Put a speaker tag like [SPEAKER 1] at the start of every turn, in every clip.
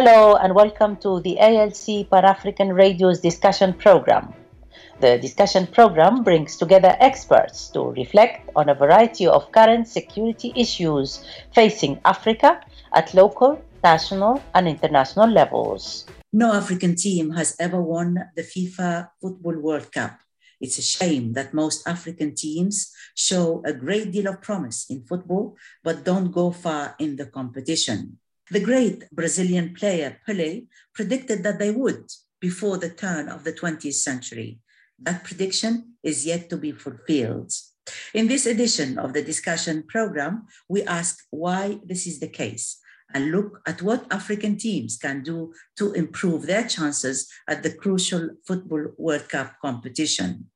[SPEAKER 1] Hello and welcome to the ALC Pan African Radio's discussion program. The discussion program brings together experts to reflect on a variety of current security issues facing Africa at local, national, and international levels.
[SPEAKER 2] No African team has ever won the FIFA Football World Cup. It's a shame that most African teams show a great deal of promise in football, but don't go far in the competition. The great Brazilian player Pele predicted that they would before the turn of the 20th century. That prediction is yet to be fulfilled. In this edition of the discussion program, we ask why this is the case and look at what African teams can do to improve their chances at the crucial Football World Cup competition.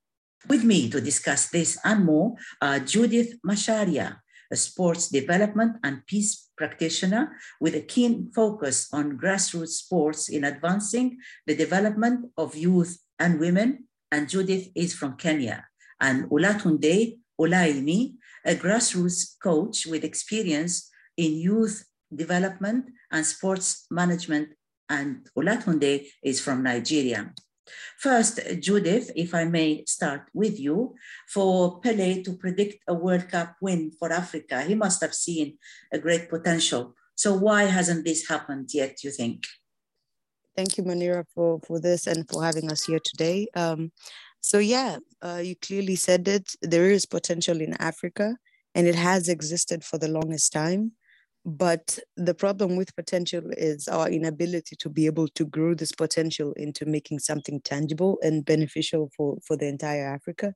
[SPEAKER 2] With me to discuss this and more are Judith Macharia, a sports development and peace practitioner with a keen focus on grassroots sports in advancing the development of youth and women. And Judith is from Kenya. And Olatunde Olaimi, a grassroots coach with experience in youth development and sports management. And Olatunde is from Nigeria. First, Judith, if I may start with you, for Pele to predict a World Cup win for Africa, he must have seen a great potential. So why hasn't this happened yet, you think?
[SPEAKER 3] Thank you, Munira, for, for this and for having us here today. Um, so yeah, uh, you clearly said it. There is potential in Africa and it has existed for the longest time. But the problem with potential is our inability to be able to grow this potential into making something tangible and beneficial for, for the entire Africa.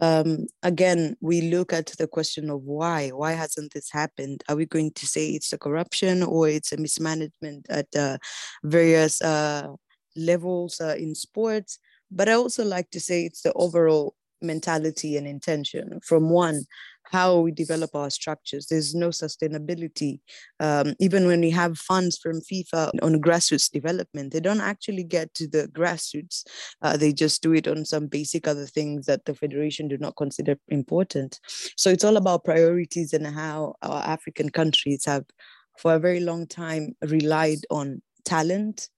[SPEAKER 3] Um, again, we look at the question of why. Why hasn't this happened? Are we going to say it's a corruption or it's a mismanagement at uh, various uh, levels uh, in sports? But I also like to say it's the overall mentality and intention from one how we develop our structures. There's no sustainability. Um, even when we have funds from FIFA on grassroots development, they don't actually get to the grassroots. Uh, they just do it on some basic other things that the federation do not consider important. So it's all about priorities and how our African countries have, for a very long time, relied on talent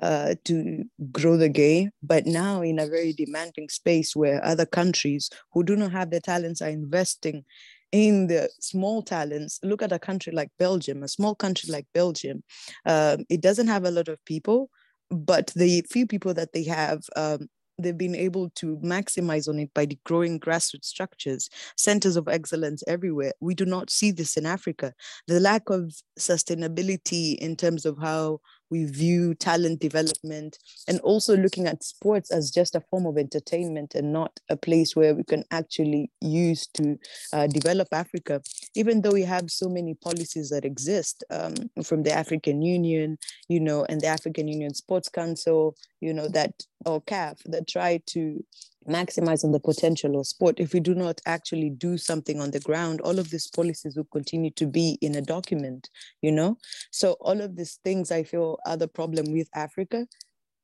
[SPEAKER 3] uh, to grow the game. But now, in a very demanding space where other countries who do not have the talents are investing in the small talents, look at a country like Belgium, a small country like Belgium. Um, it doesn't have a lot of people, but the few people that they have, um, they've been able to maximize on it by the growing grassroots structures, centers of excellence everywhere. We do not see this in Africa. The lack of sustainability in terms of how we view talent development and also looking at sports as just a form of entertainment and not a place where we can actually use to uh, develop Africa. Even though we have so many policies that exist um, from the African Union, you know, and the African Union Sports Council, you know, that or CAF that try to maximize on the potential of sport. If we do not actually do something on the ground all of these policies will continue to be in a document you know? So all of these things i feel are the problem with africa.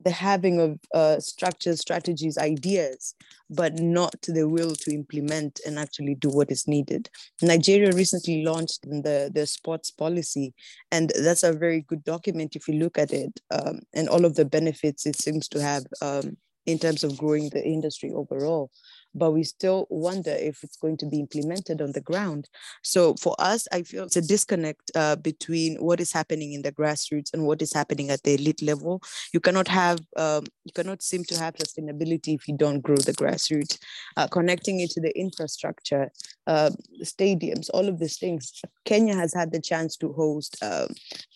[SPEAKER 3] The having of uh, structures strategies ideas but not the will to implement and actually do what is needed. Nigeria recently launched the, the sports policy and that's a very good document if you look at it um, and all of the benefits it seems to have um, in terms of growing the industry overall but we still wonder if it's going to be implemented on the ground. So for us, I feel it's a disconnect uh, between what is happening in the grassroots and what is happening at the elite level. You cannot have, um, you cannot seem to have sustainability if you don't grow the grassroots. Uh, connecting it to the infrastructure, uh, stadiums, all of these things. Kenya has had the chance to host um,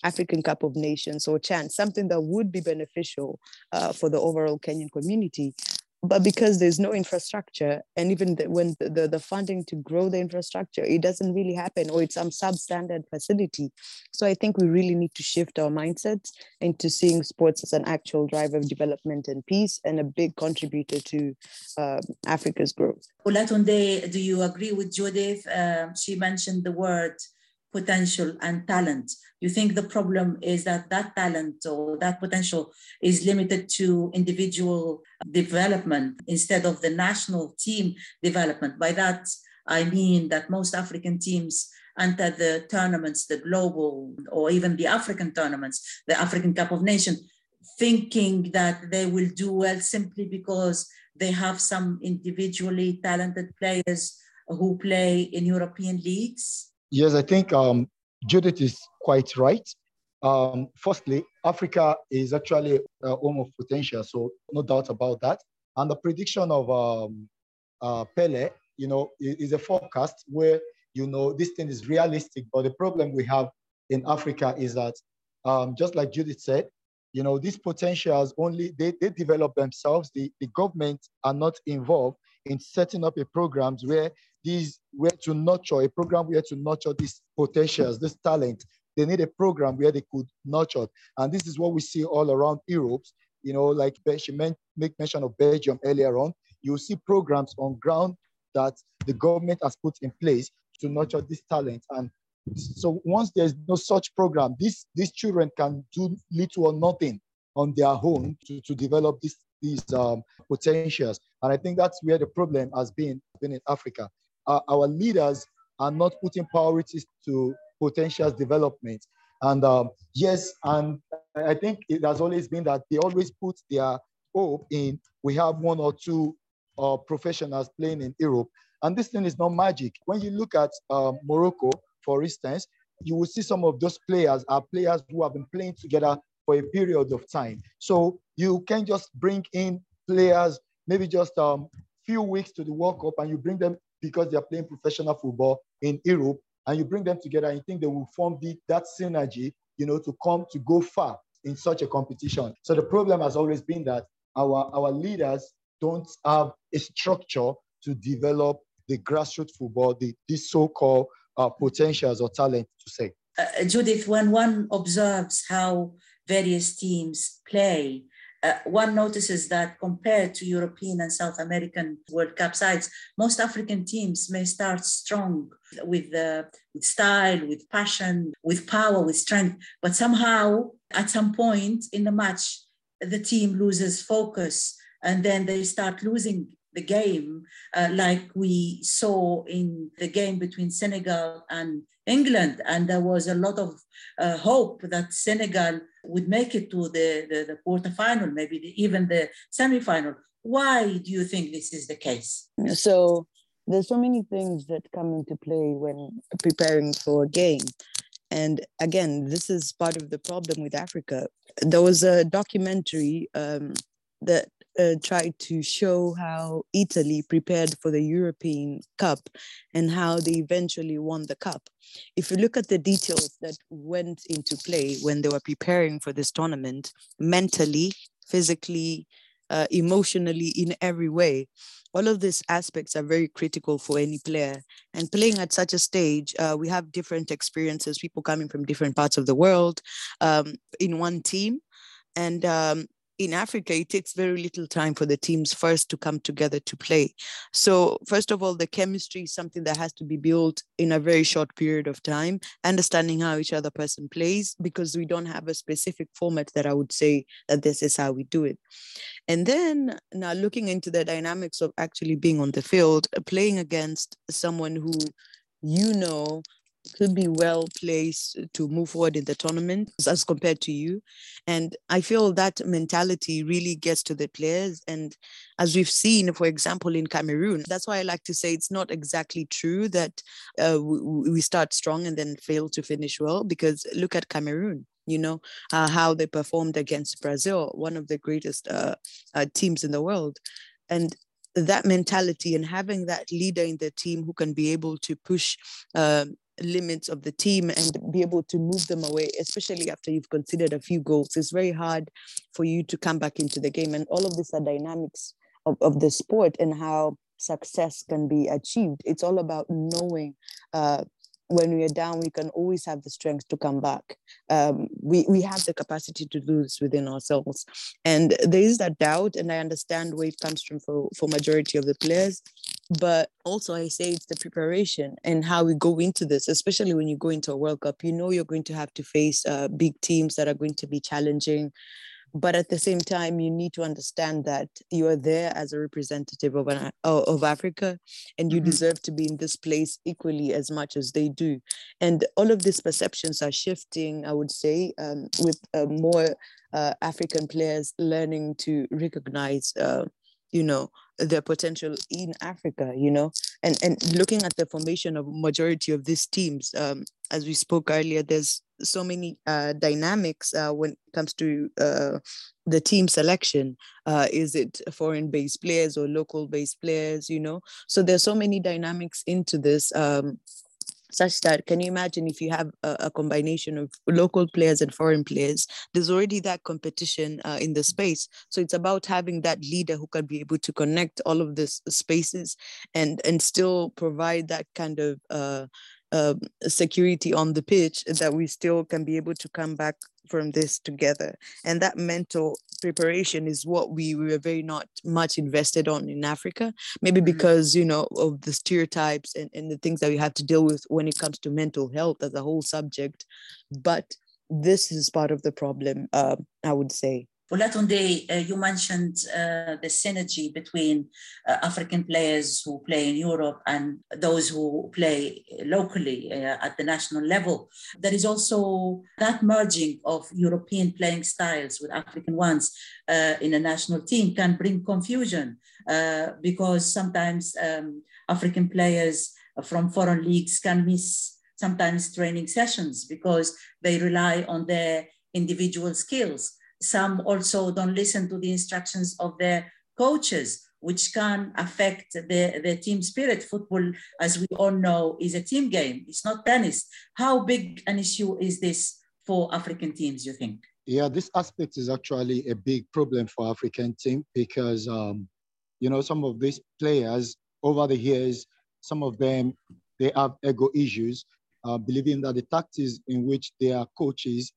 [SPEAKER 3] African Cup of Nations or chance, something that would be beneficial uh, for the overall Kenyan community but because there's no infrastructure and even the, when the, the, the, funding to grow the infrastructure it doesn't really happen or it's some substandard facility. So i think we really need to shift our mindsets into seeing sports as an actual driver of development and peace and a big contributor to um, africa's growth.
[SPEAKER 2] Olatunde do you agree with judith? Um, she mentioned the word potential and talent. You think the problem is that that talent or that potential is limited to individual development instead of the national team development. By that, I mean that most African teams enter the tournaments, the global or even the African tournaments, the African Cup of Nations, thinking that they will do well simply because they have some individually talented players who play in European leagues?
[SPEAKER 4] Yes, I think um, Judith is quite right. Um, firstly, Africa is actually a home of potential, so no doubt about that. And the prediction of um, uh, Pele, you know, is a forecast where, you know, this thing is realistic. But the problem we have in Africa is that, um, just like Judith said, you know, these potentials only, they, they develop themselves. The, the government are not involved in setting up a programs where these, where to nurture, a program where to nurture these potentials, this talent. They need a program where they could nurture. And this is what we see all around Europe. You know, like she meant, make mention of Belgium earlier on. You see programs on ground that the government has put in place to nurture this talent. And so once there's no such program, these, these children can do little or nothing on their own to, to develop this, these um, potentials. And I think that's where the problem has been, been in Africa. Uh, our leaders are not putting priorities to potentials development. And um, yes, and I think it has always been that they always put their hope in we have one or two uh, professionals playing in Europe. And this thing is not magic. When you look at uh, Morocco, for instance, you will see some of those players are players who have been playing together for a period of time. So you can just bring in players, maybe just a um, few weeks to the World Cup, and you bring them because they're playing professional football in Europe, and you bring them together, and you think they will form the, that synergy, you know, to come to go far in such a competition. So the problem has always been that our, our leaders don't have a structure to develop the grassroots football, the, this so-called uh, potentials or talent to say.
[SPEAKER 2] Uh, Judith, when one observes how various teams play, uh, one notices that compared to European and South American World Cup sides, most African teams may start strong with, uh, with style, with passion, with power, with strength, but somehow at some point in the match, the team loses focus and then they start losing the game, uh, like we saw in the game between Senegal and England. And there was a lot of uh, hope that Senegal would make it to the, the, the quarterfinal, maybe the, even the semifinal. Why do you think this is the case?
[SPEAKER 3] So there's so many things that come into play when preparing for a game. And again, this is part of the problem with Africa. There was a documentary um, that uh, tried to show how Italy prepared for the European Cup and how they eventually won the cup. If you look at the details that went into play when they were preparing for this tournament, mentally, physically, uh, emotionally, in every way, all of these aspects are very critical for any player. And playing at such a stage, uh, we have different experiences, people coming from different parts of the world um, in one team. And um, in Africa, it takes very little time for the teams first to come together to play. So, first of all, the chemistry is something that has to be built in a very short period of time, understanding how each other person plays, because we don't have a specific format that I would say that this is how we do it. And then now looking into the dynamics of actually being on the field, playing against someone who you know could be well placed to move forward in the tournament as compared to you. And I feel that mentality really gets to the players. And as we've seen, for example, in Cameroon, that's why I like to say it's not exactly true that uh, we start strong and then fail to finish well, because look at Cameroon you know uh, how they performed against brazil one of the greatest uh, uh, teams in the world and that mentality and having that leader in the team who can be able to push um, limits of the team and be able to move them away, especially after you've considered a few goals. It's very hard for you to come back into the game. And all of these are dynamics of, of the sport and how success can be achieved. It's all about knowing uh, when we are down, we can always have the strength to come back. Um, we, we have the capacity to do this within ourselves. And there is that doubt, and I understand where it comes from for, for majority of the players. But also I say it's the preparation and how we go into this, especially when you go into a World Cup, you know you're going to have to face uh, big teams that are going to be challenging but at the same time you need to understand that you are there as a representative of an, of Africa and you mm-hmm. deserve to be in this place equally as much as they do and all of these perceptions are shifting I would say um, with uh, more uh, African players learning to recognize uh, you know their potential in Africa, you know, and and looking at the formation of majority of these teams, um, as we spoke earlier, there's so many uh, dynamics uh, when it comes to uh, the team selection. Uh, is it foreign-based players or local-based players? You know, so there's so many dynamics into this. Um, such that can you imagine if you have a, a, combination of local players and foreign players there's already that competition uh, in the space. So it's about having that leader who can be able to connect all of these spaces and and still provide that kind of uh, uh, security on the pitch that we still can be able to come back from this together. And that mental preparation is what we were very not much invested on in africa. Maybe mm-hmm. because you know of the stereotypes and, and the things that we have to deal with when it comes to mental health as a whole subject. But this is part of the problem uh, i would say
[SPEAKER 2] Olatunde, uh, you mentioned uh, the synergy between uh, African players who play in Europe and those who play locally uh, at the national level. There is also that merging of European playing styles with African ones uh, in a national team can bring confusion uh, because sometimes um, African players from foreign leagues can miss sometimes training sessions because they rely on their individual skills some also don't listen to the instructions of their coaches, which can affect the, the team spirit. Football, as we all know, is a team game. It's not tennis. How big an issue is this for African teams, you think?
[SPEAKER 4] Yeah, this aspect is actually a big problem for African team because, um, you know, some of these players over the years, some of them, they have ego issues, uh, believing that the tactics in which their coaches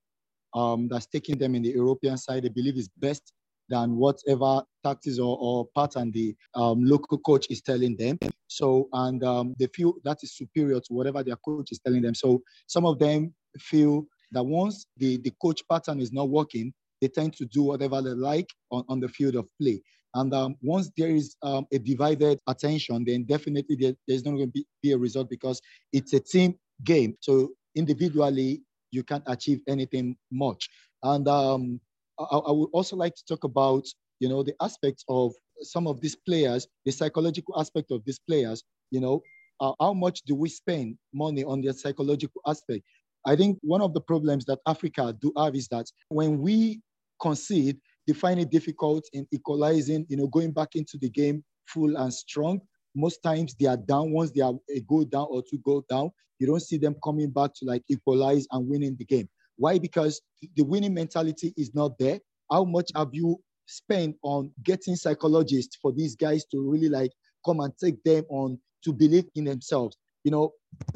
[SPEAKER 4] um, that's taking them in the European side, they believe is best than whatever tactics or, or pattern the um, local coach is telling them. So, and um, they feel that is superior to whatever their coach is telling them. So, some of them feel that once the, the coach pattern is not working, they tend to do whatever they like on, on the field of play. And um, once there is um, a divided attention, then definitely there, there's not going to be, be a result because it's a team game. So individually, you can't achieve anything much. And um, I, I, would also like to talk about, you know, the aspects of some of these players, the psychological aspect of these players, you know, uh, how much do we spend money on their psychological aspect? I think one of the problems that Africa do have is that when we concede, they find it difficult in equalizing, you know, going back into the game full and strong most times they are down. Once they are a down or two go down, you don't see them coming back to like equalize and winning the game. Why? Because the winning mentality is not there. How much have you spent on getting psychologists for these guys to really like come and take them on to believe in themselves? You know,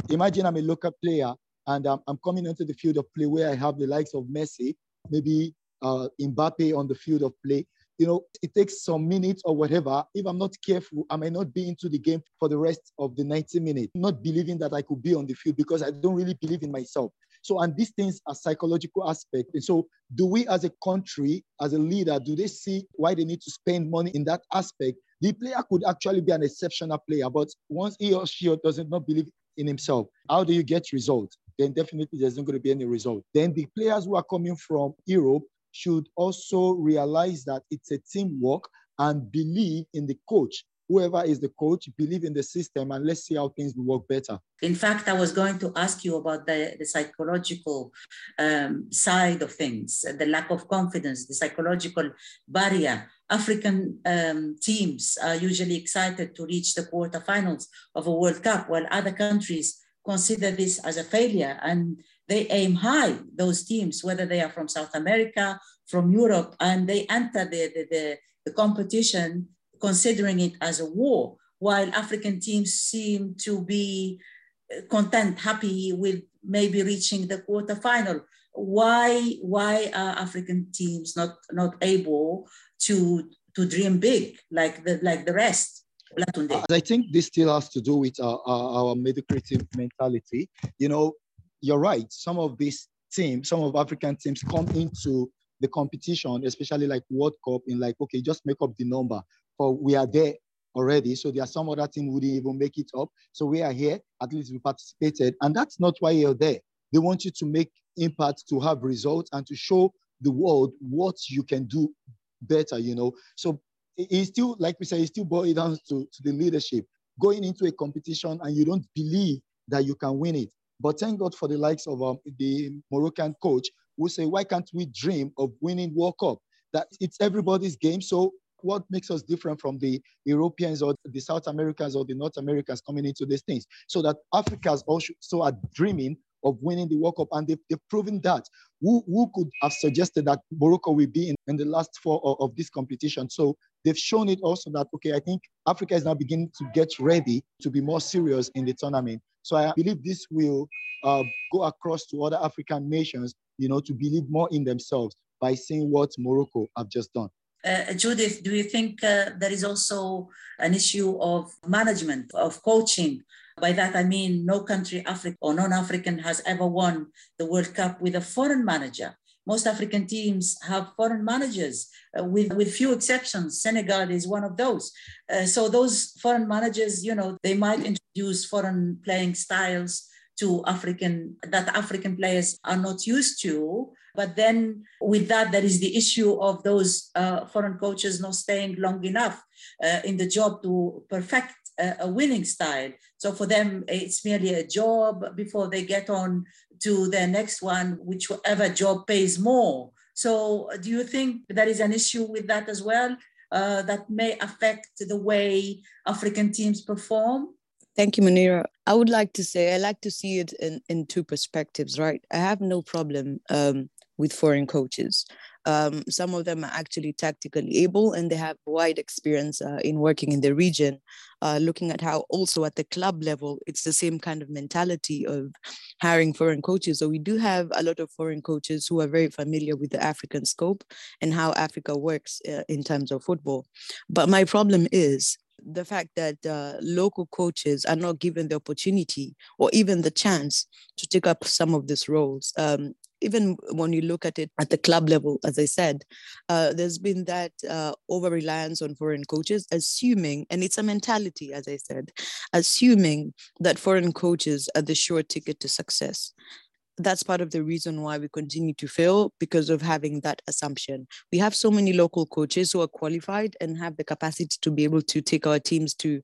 [SPEAKER 4] imagine I'm a local player and um, I'm coming into the field of play where I have the likes of Messi, maybe uh, Mbappe on the field of play you know, it takes some minutes or whatever. If I'm not careful, I may not be into the game for the rest of the 90 minutes, not believing that I could be on the field because I don't really believe in myself. So, and these things are psychological aspect. And so, do we as a country, as a leader, do they see why they need to spend money in that aspect? The player could actually be an exceptional player, but once he or she does not believe in himself, how do you get results? Then definitely there's not going to be any result. Then the players who are coming from Europe, should also realize that it's a teamwork and believe in the coach. Whoever is the coach, believe in the system, and let's see how things will work better.
[SPEAKER 2] In fact, I was going to ask you about the, the psychological um, side of things, the lack of confidence, the psychological barrier. African um, teams are usually excited to reach the quarterfinals of a World Cup, while other countries consider this as a failure and they aim high, those teams, whether they are from South America, from Europe, and they enter the, the, the, the competition considering it as a war, while African teams seem to be uh, content, happy with maybe reaching the quarterfinal. Why, why are African teams not, not able to, to dream big like the, like the rest?
[SPEAKER 4] I think this still has to do with our, our, our mediocrity mentality. You know, you're right. Some of these teams, some of African teams come into the competition, especially like World Cup, in like, okay, just make up the number. For we are there already. So there are some other team who didn't even make it up. So we are here, at least we participated. And that's not why you're there. They want you to make impact, to have results, and to show the world what you can do better, you know. So it's still, like we say, it still boils down to, to the leadership. Going into a competition and you don't believe that you can win it. But thank God for the likes of um, the Moroccan coach who say, why can't we dream of winning World Cup? That it's everybody's game. So what makes us different from the Europeans or the South Americans or the North Americans coming into these things? So that Africans also are dreaming of winning the World Cup, and they've, they've proven that. Who, who could have suggested that Morocco will be in, in the last four of, of this competition? So they've shown it also that, okay, I think Africa is now beginning to get ready to be more serious in the tournament. So I believe this will uh, go across to other African nations, you know, to believe more in themselves by seeing what Morocco have just done.
[SPEAKER 2] Uh, Judith, do you think uh, there is also an issue of management, of coaching, by that I mean no country, Africa or non-African, has ever won the World Cup with a foreign manager. Most African teams have foreign managers, uh, with, with few exceptions. Senegal is one of those. Uh, so those foreign managers, you know, they might introduce foreign playing styles to African that African players are not used to. But then with that, there is the issue of those uh, foreign coaches not staying long enough uh, in the job to perfect a, winning style. So for them, it's merely a job before they get on to their next one, whichever job pays more. So do you think there is an issue with that as well uh, that may affect the way African teams perform?
[SPEAKER 3] Thank you, Munira. I would like to say I like to see it in, in two perspectives, right? I have no problem um, with foreign coaches. Um, some of them are actually tactically able and they have wide experience uh, in working in the region. Uh, looking at how also at the club level, it's the same kind of mentality of hiring foreign coaches. So we do have a lot of foreign coaches who are very familiar with the African scope and how Africa works uh, in terms of football. But my problem is the fact that uh, local coaches are not given the opportunity or even the chance to take up some of these roles. Um, even when you look at it at the club level, as I said, uh, there's been that uh, over reliance on foreign coaches, assuming, and it's a mentality, as I said, assuming that foreign coaches are the sure ticket to success that's part of the reason why we continue to fail because of having that assumption. We have so many local coaches who are qualified and have the capacity to be able to take our teams to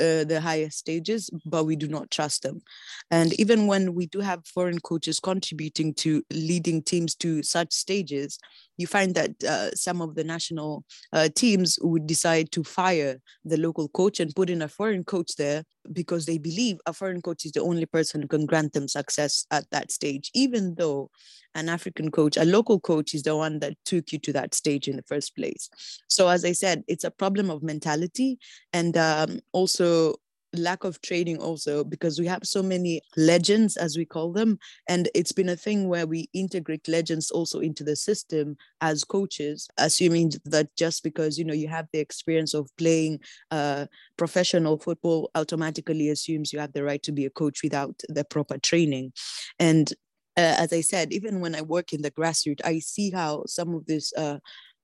[SPEAKER 3] uh, the higher stages, but we do not trust them. And even when we do have foreign coaches contributing to leading teams to such stages, you find that uh, some of the national uh, teams would decide to fire the local coach and put in a foreign coach there because they believe a foreign coach is the only person who can grant them success at that stage, even though an African coach, a local coach, is the one that took you to that stage in the first place. So, as I said, it's a problem of mentality and um, also lack of training also because we have so many legends as we call them and it's been a thing where we integrate legends also into the system as coaches assuming that just because you know you have the experience of playing uh, professional football automatically assumes you have the right to be a coach without the proper training and uh, as I said, even when I work in the grassroots, I see how some of these uh,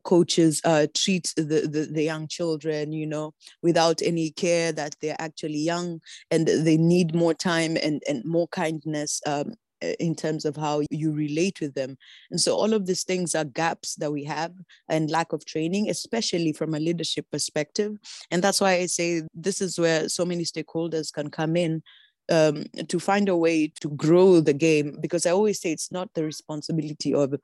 [SPEAKER 3] coaches uh, treat the, the, the, young children, you know, without any care that they're actually young and they need more time and, and more kindness um, in terms of how you relate with them. And so all of these things are gaps that we have and lack of training, especially from a leadership perspective. And that's why I say this is where so many stakeholders can come in um, to find a way to grow the game because i always say it's not the responsibility of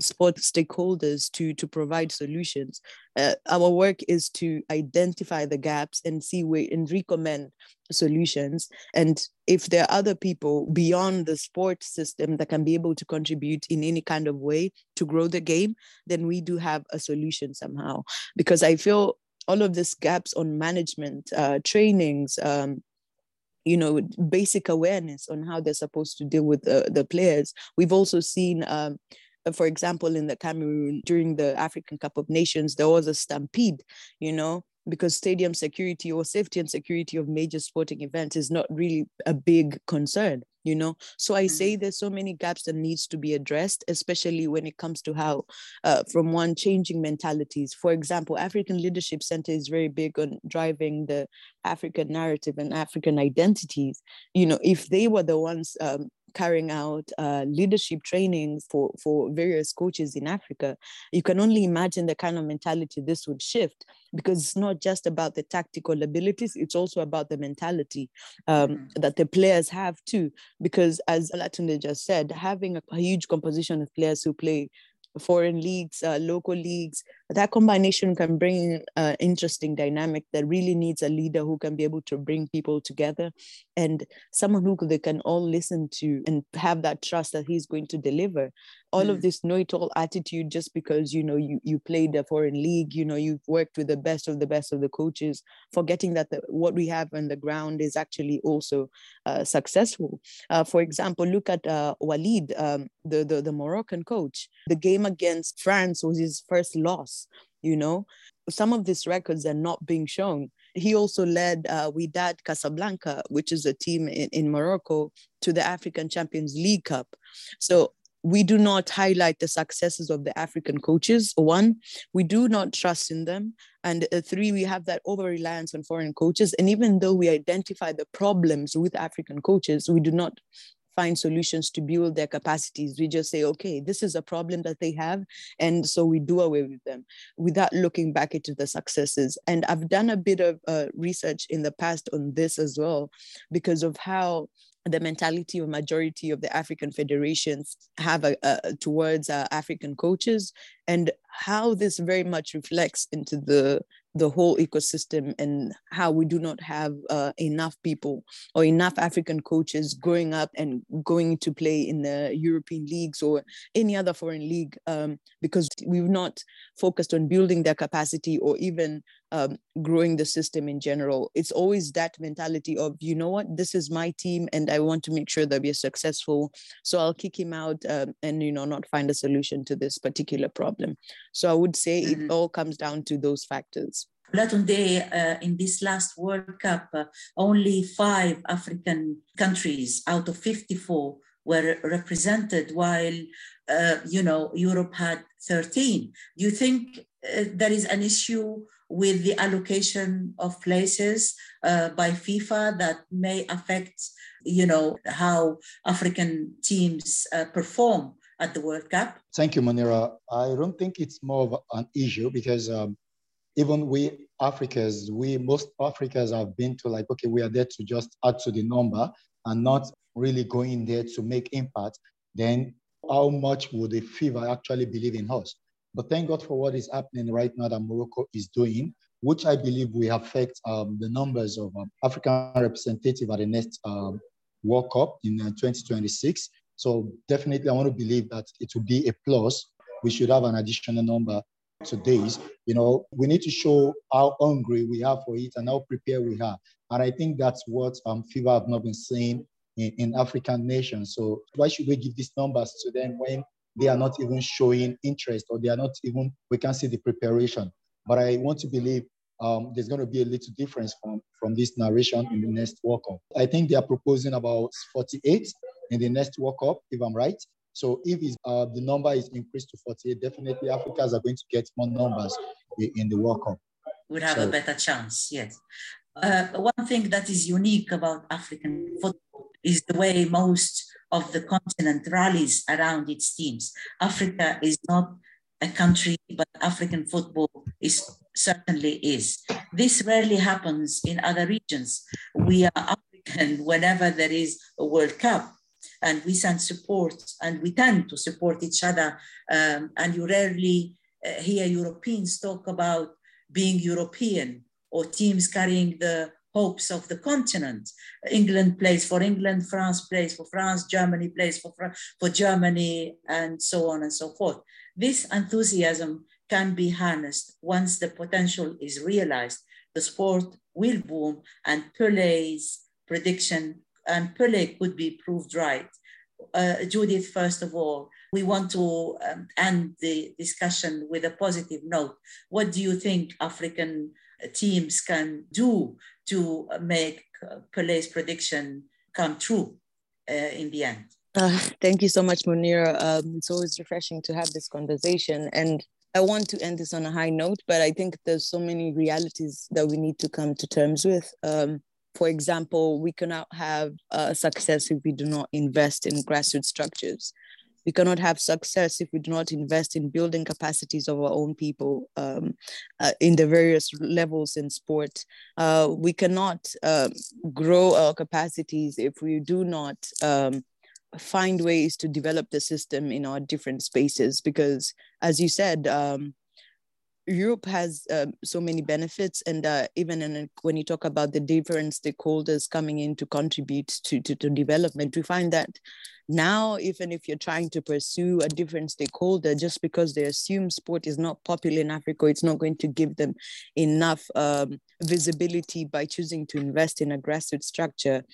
[SPEAKER 3] sports stakeholders to to provide solutions. Uh, our work is to identify the gaps and see where and recommend solutions. And if there are other people beyond the sport system that can be able to contribute in any kind of way to grow the game then we do have a solution somehow. Because i feel all of these gaps on management uh, trainings um, you know basic awareness on how they're supposed to deal with the, players. We've also seen um, uh, for example in the cameroon during the african cup of nations there was a stampede you know because stadium security or safety and security of major sporting events is not really a big concern you know? So i say mm-hmm. there's so many gaps that needs to be addressed especially when it comes to how uh, from one changing mentalities. For example african leadership center is very big on driving the african narrative and african identities. You know if they were the ones um, carrying out uh, leadership trainings for, for various coaches in Africa, you can only imagine the kind of mentality this would shift because it's not just about the tactical abilities, it's also about the mentality um, mm-hmm. that the players have too. Because as Olatunde just said, having a, a huge composition of players who play foreign leagues, uh, local leagues, that combination can bring an uh, interesting dynamic that really needs a leader who can be able to bring people together and someone who they can all listen to and have that trust that he's going to deliver all mm. of this know-it-all attitude just because you know you you played a foreign league you know you've worked with the best of the best of the coaches forgetting that the, what we have on the ground is actually also uh, successful uh, for example look at uh, Walid um, the, the the Moroccan coach the game against France was his first loss you know some of these records are not being shown he also led uh, Wydad Casablanca, which is a team in, in Morocco, to the African Champions League Cup. So we do not highlight the successes of the African coaches. One, we do not trust in them. And uh, three, we have that over reliance on foreign coaches. And even though we identify the problems with African coaches, we do not find solutions to build their capacities. We just say, okay, this is a problem that they have. And so we do away with them without looking back into the successes. And I've done a bit of uh, research in the past on this as well, because of how the mentality of majority of the African federations have a, a, towards uh, African coaches and how this very much reflects into the the whole ecosystem and how we do not have uh, enough people or enough African coaches growing up and going to play in the European leagues or any other foreign league um, because we've not focused on building their capacity or even um, growing the system in general. It's always that mentality of, you know what, this is my team and I want to make sure that we're successful. So I'll kick him out um, and, you know, not find a solution to this particular problem. So I would say mm-hmm. it all comes down to those factors.
[SPEAKER 2] Olatunde, uh, in this last World Cup, uh, only five African countries out of 54 were represented, while uh, you know Europe had 13. Do you think uh, there is an issue with the allocation of places uh, by FIFA that may affect, you know, how African teams uh, perform at the World Cup?
[SPEAKER 4] Thank you, Munira. I don't think it's more of an issue because um, even we Africans, we most Africans have been to like, okay, we are there to just add to the number and not really going there to make impact. Then how much would the FIFA actually believe in us? But thank God for what is happening right now that Morocco is doing, which I believe will affect um, the numbers of um, African representative at the next um, World Cup in uh, 2026. So definitely, I want to believe that it will be a plus. We should have an additional number to days. You know, we need to show how hungry we are for it and how prepared we are. And I think that's what um, FIFA have not been saying in, in African nations. So why should we give these numbers to them when they are not even showing interest or they are not even, we can see the preparation. But I want to believe um, there's going to be a little difference from, from this narration in the next World Cup. I think they are proposing about 48 in the next World Cup, if I'm right. So if uh, the number is increased to 48, definitely Africans are going to get more numbers in, the World Cup.
[SPEAKER 2] Would have so, a better chance, yes. Uh, one thing that is unique about African football is the way most of the continent rallies around its teams. Africa is not a country, but African football is certainly is. This rarely happens in other regions. We are African whenever there is a World Cup, and we send support, and we tend to support each other. Um, and you rarely uh, hear Europeans talk about being European or teams carrying the hopes of the continent. England plays for England, France plays for France, Germany plays for, for Germany, and so on and so forth. This enthusiasm can be harnessed once the potential is realized. The sport will boom, and Pele's prediction, and Pele could be proved right. Uh, Judith, first of all, we want to um, end the discussion with a positive note. What do you think African teams can do to make Pele's prediction come true? in the end.
[SPEAKER 3] Uh, thank you so much, Munira. Um, it's always refreshing to have this conversation. And I want to end this on a high note, but I think there's so many realities that we need to come to terms with. Um, for example, we cannot have uh, success if we do not invest in grassroots structures. We cannot have success if we do not invest in building capacities of our own people um, uh, in the various levels in sport. Uh, we cannot um, grow our capacities if we do not um, find ways to develop the system in our different spaces because as you said um, Europe has uh, so many benefits, and uh, even in, when you talk about the different stakeholders coming in to contribute to, to, to, development, we find that now, even if you're trying to pursue a different stakeholder, just because they assume sport is not popular in Africa, it's not going to give them enough um, visibility by choosing to invest in a grassroots structure.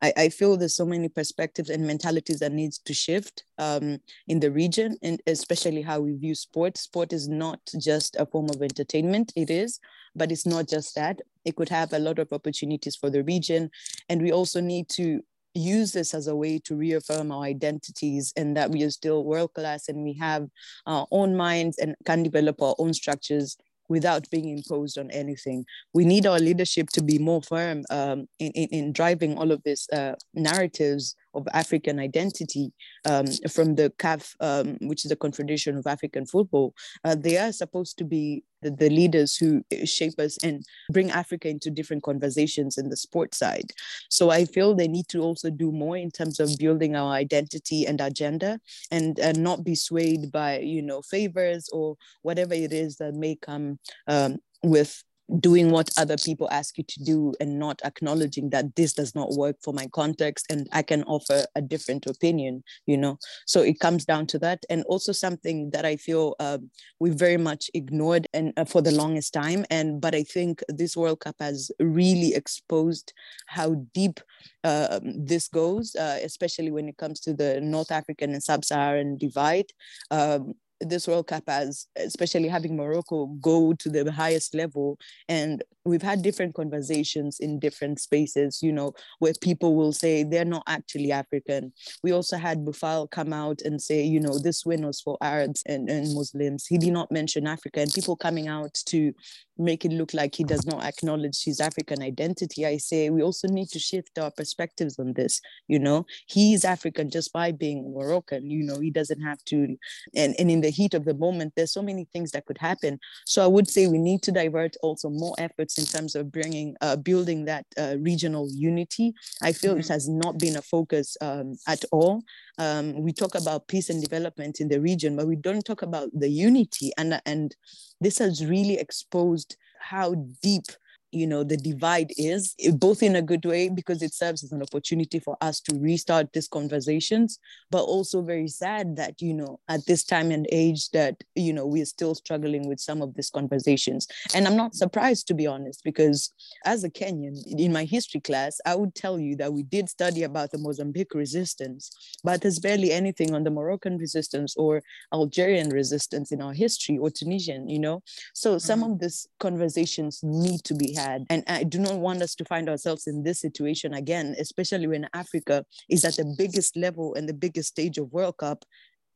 [SPEAKER 3] I, I feel there's so many perspectives and mentalities that needs to shift um, in the region, and especially how we view sport. Sport is not just a form of entertainment; it is, but it's not just that. It could have a lot of opportunities for the region, and we also need to use this as a way to reaffirm our identities and that we are still world class and we have our own minds and can develop our own structures without being imposed on anything. We need our leadership to be more firm um, in, in, in, driving all of these uh, narratives of African identity um, from the CAF, um, which is the Confederation of African Football. Uh, they are supposed to be the, the, leaders who shape us and bring Africa into different conversations in the sports side. So I feel they need to also do more in terms of building our identity and agenda and, and not be swayed by, you know, favors or whatever it is that may come um, with doing what other people ask you to do and not acknowledging that this does not work for my context and i can offer a different opinion you know? So it comes down to that. And also something that i feel uh, we very much ignored and uh, for the longest time. And but i think this world cup has really exposed how deep uh, this goes uh, especially when it comes to the north african and sub-saharan divide. Um, this World Cup as, especially having Morocco go to the highest level. And we've had different conversations in different spaces, you know, where people will say they're not actually African. We also had Boufal come out and say, you know, this win was for Arabs and, and Muslims. He did not mention Africa, and people coming out to make it look like he does not acknowledge his African identity. I say we also need to shift our perspectives on this. You know, he's African just by being Moroccan. You know, he doesn't have to. And, and in the heat of the moment, there's so many things that could happen. So I would say we need to divert also more efforts in terms of bringing, uh, building that uh, regional unity. I feel mm-hmm. it has not been a focus um, at all. Um, we talk about peace and development in the region, but we don't talk about the unity. And, and this has really exposed how deep you know the divide is both in a good way because it serves as an opportunity for us to restart these conversations but also very sad that you know at this time and age that you know we're still struggling with some of these conversations and i'm not surprised to be honest because as a kenyan in my history class i would tell you that we did study about the mozambique resistance but there's barely anything on the moroccan resistance or algerian resistance in our history or tunisian you know so some mm-hmm. of these conversations need to be had. And I do not want us to find ourselves in this situation again, especially when Africa is at the biggest level and the biggest stage of World Cup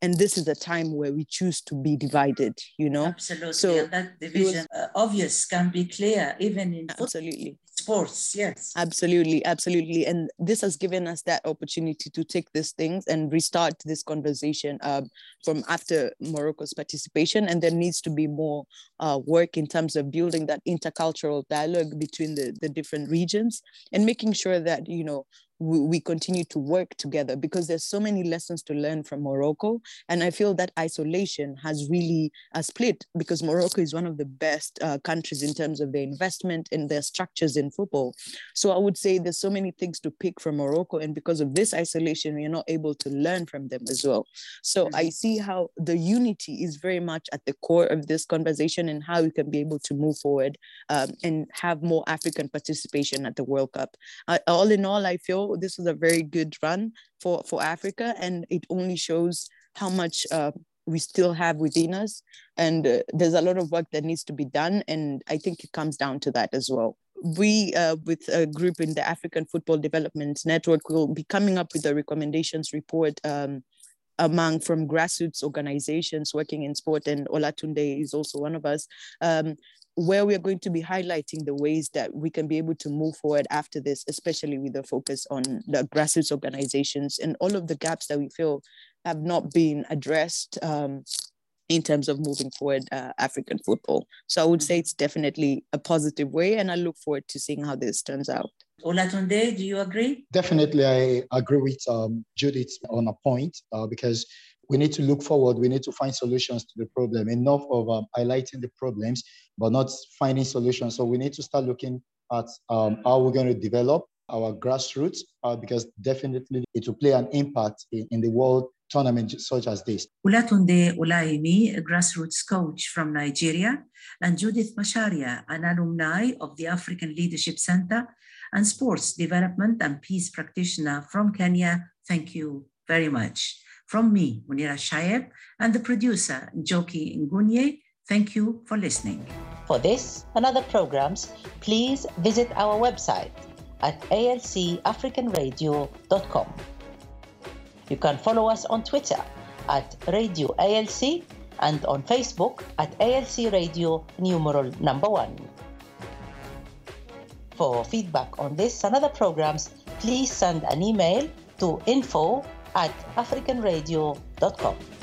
[SPEAKER 3] and this is a time where we choose to be divided you know
[SPEAKER 2] absolutely so and that division was, uh, obvious can be clear even in
[SPEAKER 3] absolutely
[SPEAKER 2] sports yes.
[SPEAKER 3] Absolutely absolutely. And this has given us that opportunity to take these things and restart this conversation um, from after morocco's participation. And there needs to be more uh, work in terms of building that intercultural dialogue between the, the different regions and making sure that you know we, we continue to work together because there's so many lessons to learn from Morocco. And I feel that isolation has really a split because Morocco is one of the best uh, countries in terms of their investment and their structures in football. So I would say there's so many things to pick from Morocco. And because of this isolation, we're not able to learn from them as well. So mm-hmm. I see how the unity is very much at the core of this conversation and how we can be able to move forward um, and have more African participation at the World Cup. Uh, all in all, I feel this was a very good run for, for Africa, and it only shows how much uh, we still have within us. And uh, there's a lot of work that needs to be done. And I think it comes down to that as well. we, uh, with a group in the African Football Development Network, will be coming up with a recommendations report um, among from grassroots organizations working in sport, and Olatunde is also one of us, um, where we are going to be highlighting the ways that we can be able to move forward after this, especially with the focus on the grassroots organizations and all of the gaps that we feel have not been addressed um, in terms of moving forward uh, African football. So I would say it's definitely a positive way, and I look forward to seeing how this turns out.
[SPEAKER 2] Olatunde, do you agree?
[SPEAKER 4] Definitely, I agree with um, Judith on a point uh, because we need to look forward. We need to find solutions to the problem. Enough of um, highlighting the problems, but not finding solutions. So we need to start looking at um, how we're going to develop our grassroots uh, because definitely it will play an impact in, in the world tournament such as this.
[SPEAKER 2] Olatunde Olaimi, a grassroots coach from Nigeria, and Judith Masharia, an alumni of the African Leadership Center and sports development and peace practitioner from Kenya. Thank you very much. From me, Munira Shayeb, and the producer, Njoki Ngunye, thank you for listening.
[SPEAKER 1] For this and other programs, please visit our website at alcafricanradio.com. You can follow us on Twitter at Radio ALC and on Facebook at ALC Radio numeral number one. For feedback on this and other programs, please send an email to info at africanradio.com.